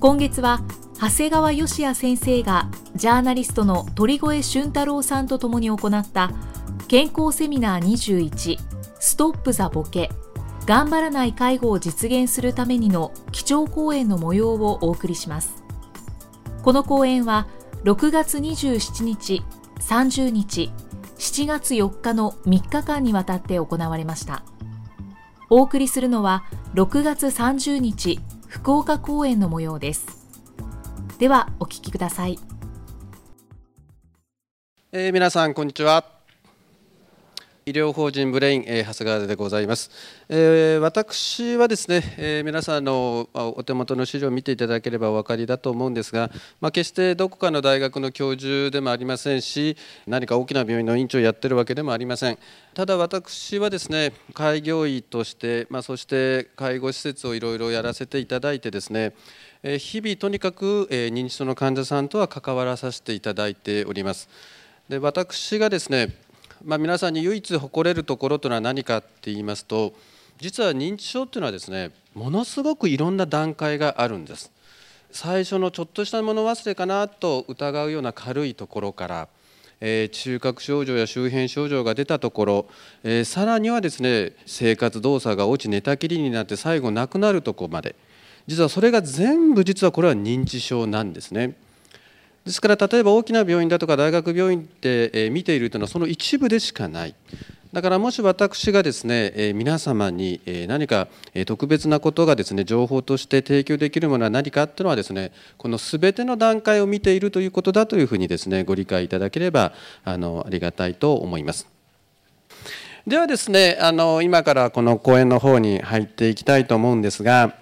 今月は長谷川芳也先生がジャーナリストの鳥越俊太郎さんと共に行った健康セミナー21ストップザボケ。頑張らない介護を実現するためにの基調講演の模様をお送りします。この講演は6月27日30日7月4日の3日間にわたって行われました。お送りするのは6月30日福岡公演の模様です。ではお聞きください、えー、皆さんこんにちは。医療法人ブレイン、え、長谷川でございます、え、私はですね、え、皆さんのお手元の資料を見ていただければお分かりだと思うんですが、ま、決してどこかの大学の教授でもありませんし何か大きな病院の院長をやってるわけでもありません。ただ私はですね開業医として、ま、そして介護施設をいろいろやらせていただいてですね日々とにかく認知症の患者さんとは関わらさせていただいております。で私がですねまあ、皆さんに唯一誇れるところというのは何かって言いますと実は認知症っていうのはですねものすごくいろんな段階があるんです最初のちょっとしたもの忘れかなと疑うような軽いところからえー、中核症状や周辺症状が出たところ、えー、さらにはですね生活動作が落ち寝たきりになって最後亡くなるところまで実はそれが全部実はこれは認知症なんですね。ですから例えば大きな病院だとか大学病院って見ているというのはその一部でしかない。だからもし私がですね皆様に何か特別なことがですね情報として提供できるものは何かっていうのはですねこの全ての段階を見ているということだというふうにですねご理解いただければあのありがたいと思います。ではですねあの今からこの講演の方に入っていきたいと思うんですが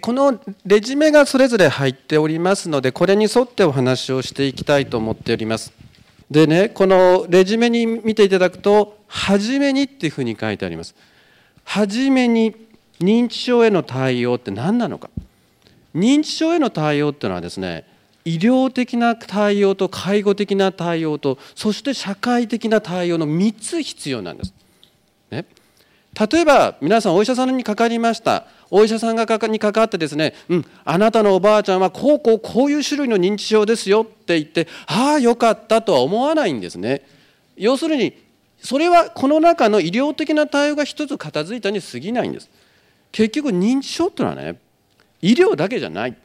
このレジュメがそれぞれ入っておりますのでこれに沿ってお話をしていきたいと思っております。でねこのレジュメに見ていただくと「はじめに」っていうふうに書いてあります。はじめに認知症への対応って何なのか。認知症への対応っていうのはですね医療的な対応と介護的な対応とそして社会的な対応の3つ必要なんです。例えば皆さんお医者さんにかかりました。お医者さんがにかかってですね、うん、あなたのおばあちゃんはこうこうこういう種類の認知症ですよって言ってああよかったとは思わないんですね。要するにそれはこの中の医療的な対応が一つ片付いたに過ぎないんです。結局認知症っていうのはね医療だけじゃない。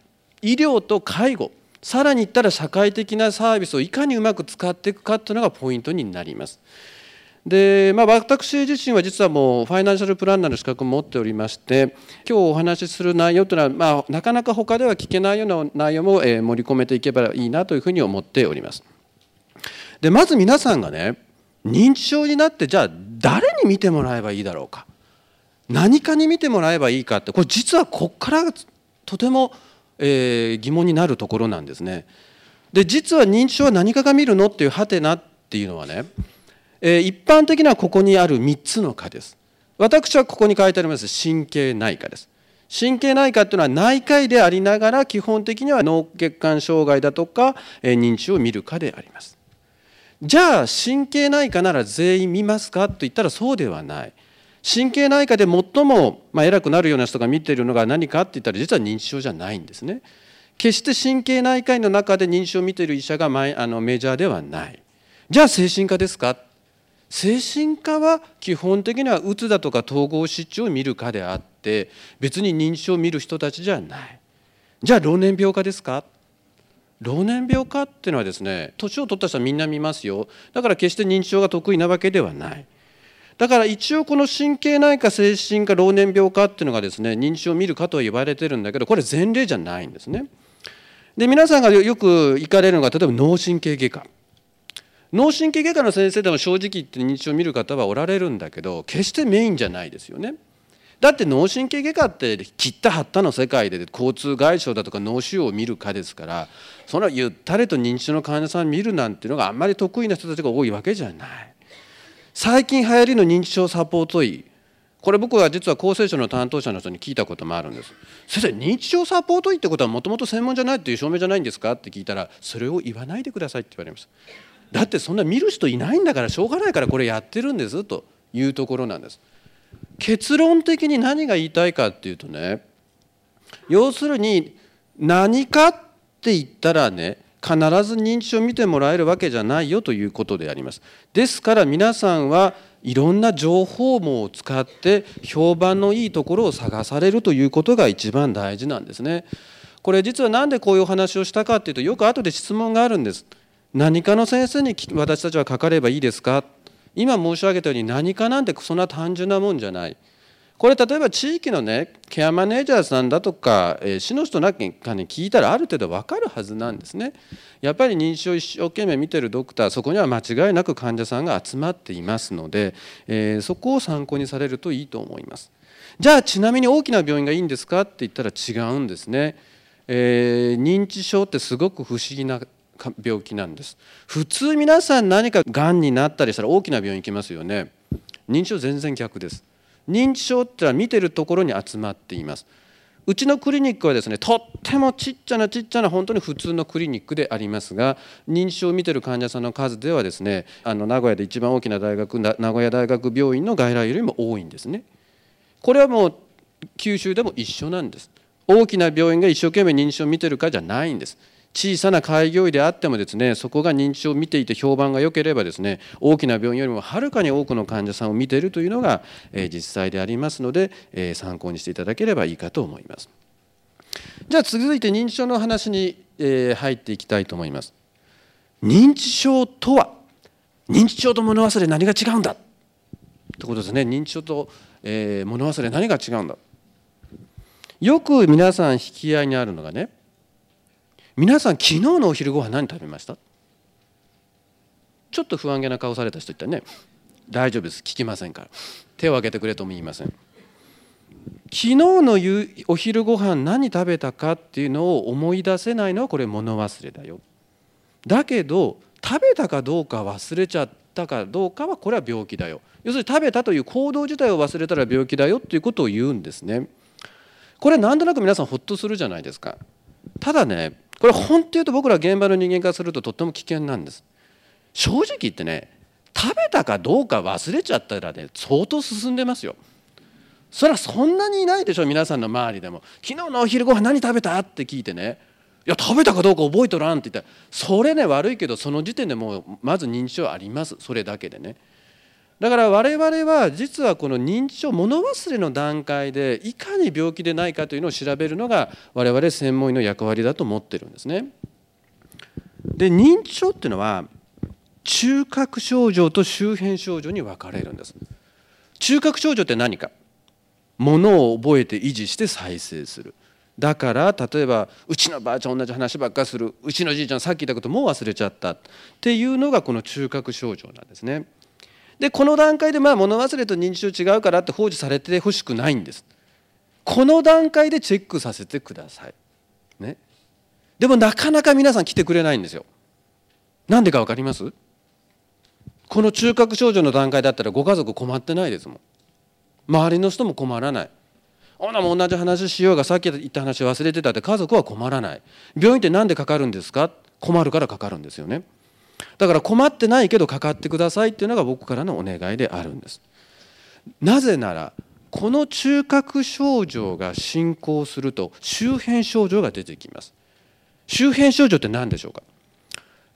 医療と介護。さらに言ったら社会的なサービスをいかにうまく使っていくかっていうのがポイントになります。で、まあ、私自身は実はもうファイナンシャルプランナーの資格を持っておりまして今日お話しする内容というのは、まあ、なかなか他では聞けないような内容も、え盛り込めていけばいいなというふうに思っております。でまず皆さんがね認知症になってじゃあ誰に見てもらえばいいだろうか？何かに見てもらえばいいかってこれ実はこっからとても、えー、疑問になるところなんですね。で実は認知症は何かが見るのっていうハテナっていうのはね一般的にはここにある3つの科です。私はここに書いてあります神経内科です。神経内科っていうのは内科医でありながら基本的には脳血管障害だとか認知症を見る科であります。じゃあ神経内科なら全員見ますかと言ったらそうではない。神経内科で最も、まあ、偉くなるような人が見ているのが何かって言ったら実は認知症じゃないんですね。決して神経内科医の中で認知症を見ている医者があのメジャーではない。じゃあ精神科ですか精神科は基本的にはうつだとか統合失調を見る科であって別に認知症を見る人たちじゃない。じゃあ老年病科ですか？老年病かっていうのはですね年を取った人はみんな見ますよ。だから決して認知症が得意なわけではない。だから一応この神経内科精神科老年病科っていうのがですね認知症を見るかと言われてるんだけどこれ前例じゃないんですね。で皆さんがよく行かれるのが例えば脳神経外科。脳神経外科の先生でも正直言って認知症を見る方はおられるんだけど決してメインじゃないですよね。だって脳神経外科って切った張ったの世界で交通外傷だとか脳腫瘍を見る科ですからそのゆったりと認知症の患者さんを見るなんていうのがあんまり得意な人たちが多いわけじゃない。最近流行りの認知症サポート医。これ僕は実は厚生省の担当者の人に聞いたこともあるんです。先生認知症サポート医ってことはもともと専門じゃないっていう証明じゃないんですか？って聞いたらそれを言わないでくださいって言われました。だってそんな見る人いないんだからしょうがないからこれやってるんですというところなんです。結論的に何が言いたいかっていうとね要するに何かって言ったらね必ず認知症を見てもらえるわけじゃないよということであります。ですから皆さんはいろんな情報網を使って評判のいいところを探されるということが一番大事なんですね。これ実は何でこういうお話をしたかっていうとよく後で質問があるんです。何かの先生に私たちはかかればいいですか？今申し上げたように何かなんてそんな単純なもんじゃない。これ例えば地域のねケアマネージャーさんだとか、えー、市の人なんかに聞いたらある程度分かるはずなんですね。やっぱり認知症を一生懸命見てるドクターそこには間違いなく患者さんが集まっていますので、えー、そこを参考にされるといいと思います。じゃあちなみに大きな病院がいいんですか？って言ったら違うんですね、えー、認知症ってすごく不思議な病気なんです。普通皆さん何かがんになったりしたら大きな病院行きますよね。認知症全然逆です。認知症ってのは見てるところに集まっています。うちのクリニックはですねとってもちっちゃなちっちゃな本当に普通のクリニックでありますが認知症を見てる患者さんの数ではですねあの名古屋で一番大きな大学名古屋大学病院の外来よりも多いんですね。これはもう九州でも一緒なんです。大きな病院が一生懸命認知症を見てるかじゃないんです。小さな開業医であってもですねそこが認知症を見ていて評判が良ければですね大きな病院よりもはるかに多くの患者さんを見ているというのが、え、実際でありますので、え、参考にしていただければいいかと思います。じゃあ続いて認知症の話に、え、入っていきたいと思います。認知症とは認知症と物忘れ何が違うんだ？ってことですね認知症と、え、物忘れ何が違うんだ？よく皆さん引き合いにあるのがね皆さん昨日のお昼ご飯何食べました？ちょっと不安げな顔された人いたね。大丈夫です聞きませんから。手を挙げてくれとも言いません。昨日のお昼ご飯何食べたかっていうのを思い出せないのはこれ物忘れだよ。だけど食べたかどうか忘れちゃったかどうかはこれは病気だよ。要するに食べたという行動自体を忘れたら病気だよっていうことを言うんですね。これなんとなく皆さんほっとするじゃないですか。ただねこれ本当言うと僕ら現場の人間からするととっても危険なんです。正直言ってね食べたかどうか忘れちゃったらね相当進んでますよ。それはそんなにいないでしょ皆さんの周りでも。昨日のお昼ご飯何食べたって聞いてね。いや食べたかどうか覚えとらんって言った。らそれね悪いけどその時点でもうまず認知症あります。それだけでね。だから我々は実はこの認知症物忘れの段階でいかに病気でないかというのを調べるのが我々専門医の役割だと思ってるんですね。で認知症っていうのは中核症状と周辺症状に分かれるんです。中核症状って何か？物を覚えて維持して再生する。だから例えばうちのばあちゃん同じ話ばっかするうちのじいちゃんさっき言ったこともう忘れちゃったっていうのがこの中核症状なんですね。でこの段階でまあ物忘れと認知症違うからって放置されてほしくないんです。この段階でチェックさせてください。ね。でもなかなか皆さん来てくれないんですよ。なんでか分かります？この中核症状の段階だったらご家族困ってないですもん。周りの人も困らない。ほなも同じ話しようがさっき言った話忘れてたって家族は困らない。病院って何でかかるんですか？困るからかかるんですよね。だから困ってないけどかかってくださいっていうのが僕からのお願いであるんです。なぜならこの中核症状が進行すると周辺症状が出てきます。周辺症状って何でしょうか？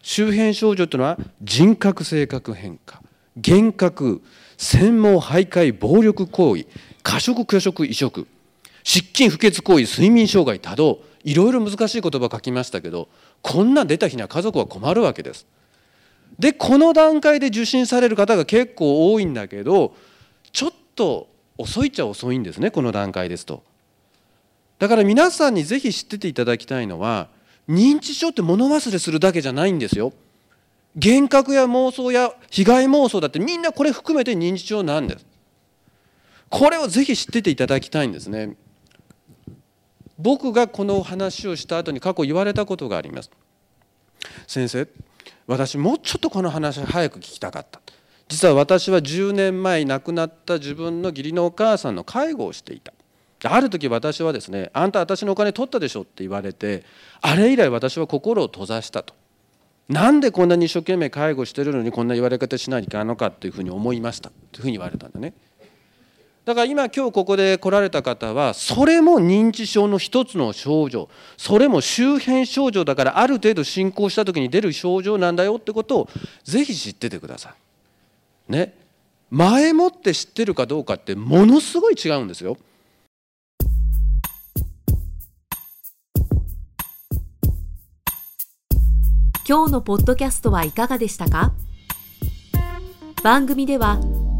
周辺症状というのは人格性格変化幻覚専門徘徊暴力行為過食拒食移植失禁不潔行為睡眠障害多動いろいろ難しい言葉書きましたけどこんな出た日には家族は困るわけです。でこの段階で受診される方が結構多いんだけどちょっと遅いっちゃ遅いんですねこの段階ですと。だから皆さんにぜひ知ってていただきたいのは認知症って物忘れするだけじゃないんですよ。幻覚や妄想や被害妄想だってみんなこれ含めて認知症なんです。これをぜひ知ってていただきたいんですね。僕がこの話をした後に過去言われたことがあります。先生私もうちょっとこの話早く聞きたかった。実は私は10年前亡くなった自分の義理のお母さんの介護をしていた。ある時私はですね「あんた私のお金取ったでしょ」って言われてあれ以来私は心を閉ざしたと。なんでこんなに一生懸命介護してるのにこんな言われ方しないといけないのかというふうに思いました。というふうに言われたんだね。だから今今日ここで来られた方はそれも認知症の一つの症状それも周辺症状だからある程度進行した時に出る症状なんだよってことをぜひ知っててください。ね前もって知ってるかどうかってものすごい違うんですよ。今日のポッドキャストはいかがでしたか？番組では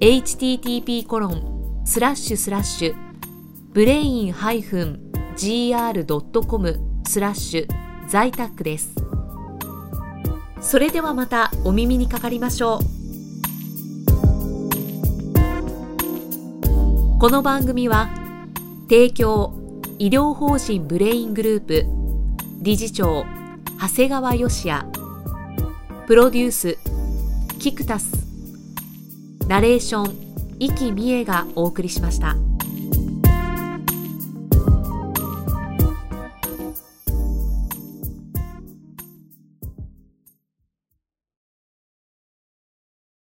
http コロンスラッシュスラッシュブレイン -gr.com スラッシュ在宅です。それではまたお耳にかかりましょう。この番組は提供医療法人ブレイングループ理事長長谷川義也プロデュースキクタスナレーション、生きみえがお送りしました。